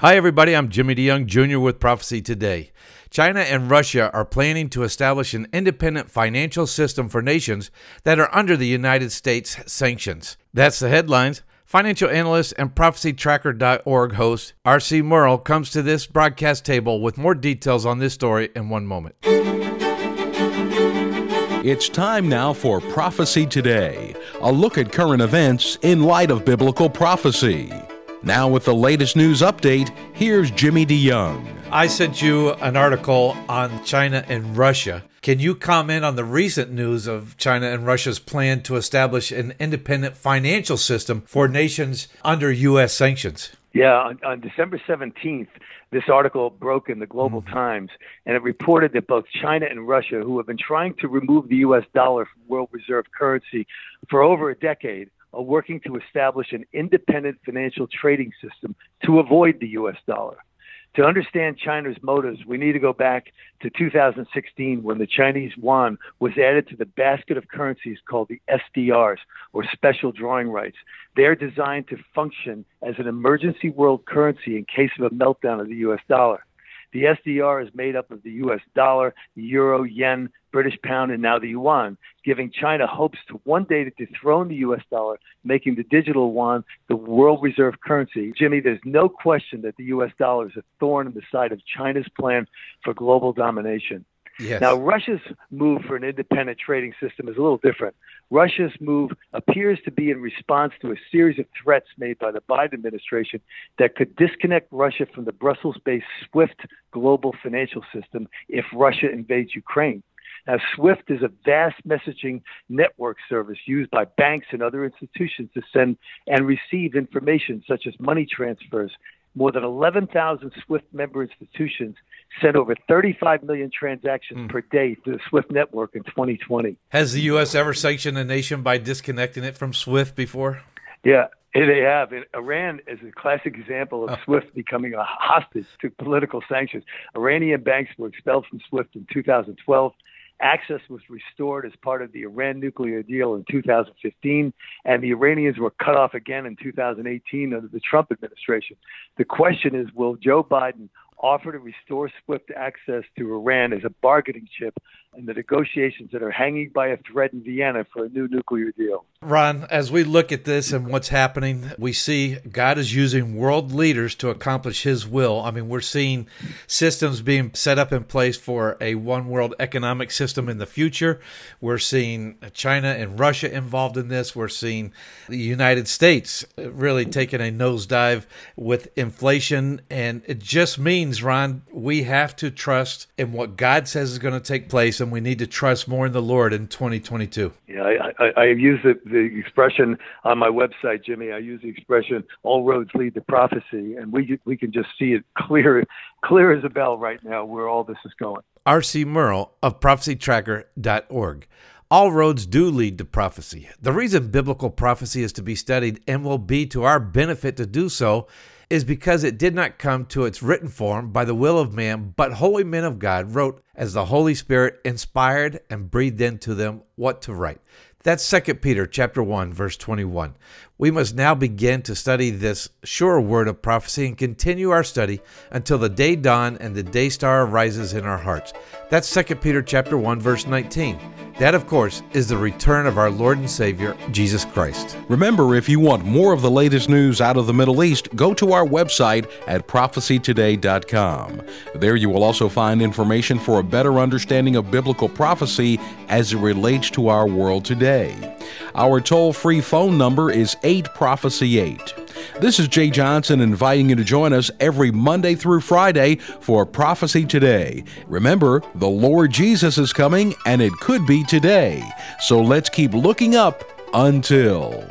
Hi, everybody. I'm Jimmy DeYoung Jr. with Prophecy Today. China and Russia are planning to establish an independent financial system for nations that are under the United States sanctions. That's the headlines. Financial analyst and prophecytracker.org host R.C. Merle comes to this broadcast table with more details on this story in one moment. It's time now for Prophecy Today, a look at current events in light of biblical prophecy. Now, with the latest news update, here's Jimmy DeYoung. I sent you an article on China and Russia. Can you comment on the recent news of China and Russia's plan to establish an independent financial system for nations under U.S. sanctions? Yeah, on, on December 17th, this article broke in the Global mm-hmm. Times, and it reported that both China and Russia, who have been trying to remove the U.S. dollar from world reserve currency for over a decade, are working to establish an independent financial trading system to avoid the US dollar. To understand China's motives, we need to go back to 2016 when the Chinese yuan was added to the basket of currencies called the SDRs, or special drawing rights. They're designed to function as an emergency world currency in case of a meltdown of the US dollar. The SDR is made up of the US dollar, euro, yen, British pound, and now the yuan, giving China hopes to one day to dethrone the US dollar, making the digital yuan the world reserve currency. Jimmy, there's no question that the US dollar is a thorn in the side of China's plan for global domination. Yes. Now, Russia's move for an independent trading system is a little different. Russia's move appears to be in response to a series of threats made by the Biden administration that could disconnect Russia from the Brussels based SWIFT global financial system if Russia invades Ukraine. Now, SWIFT is a vast messaging network service used by banks and other institutions to send and receive information such as money transfers, more than 11,000 SWIFT member institutions sent over 35 million transactions mm. per day through the SWIFT network in 2020. Has the U.S. ever sanctioned a nation by disconnecting it from SWIFT before? Yeah, they have. Iran is a classic example of oh. SWIFT becoming a hostage to political sanctions. Iranian banks were expelled from SWIFT in 2012. Access was restored as part of the Iran nuclear deal in 2015, and the Iranians were cut off again in 2018 under the Trump administration. The question is will Joe Biden offer to restore SWIFT access to Iran as a bargaining chip in the negotiations that are hanging by a thread in Vienna for a new nuclear deal. Ron, as we look at this and what's happening, we see God is using world leaders to accomplish his will. I mean, we're seeing systems being set up in place for a one world economic system in the future. We're seeing China and Russia involved in this. We're seeing the United States really taking a nosedive with inflation. And it just means, Ron, we have to trust in what God says is going to take place and we need to trust more in the Lord in 2022. Yeah, I, I, I use the, the expression on my website, Jimmy. I use the expression "all roads lead to prophecy," and we we can just see it clear, clear as a bell right now where all this is going. R.C. Merle of ProphecyTracker.org. All roads do lead to prophecy. The reason biblical prophecy is to be studied and will be to our benefit to do so is because it did not come to its written form by the will of man, but holy men of God wrote as the Holy Spirit inspired and breathed into them what to write. That's 2 Peter chapter 1 verse 21. We must now begin to study this sure word of prophecy and continue our study until the day dawn and the day star arises in our hearts. That's 2 Peter chapter 1 verse 19. That, of course, is the return of our Lord and Savior, Jesus Christ. Remember, if you want more of the latest news out of the Middle East, go to our website at prophecytoday.com. There you will also find information for a better understanding of biblical prophecy as it relates to our world today. Our toll free phone number is 8 Prophecy 8. This is Jay Johnson inviting you to join us every Monday through Friday for Prophecy Today. Remember, the Lord Jesus is coming and it could be today. So let's keep looking up until.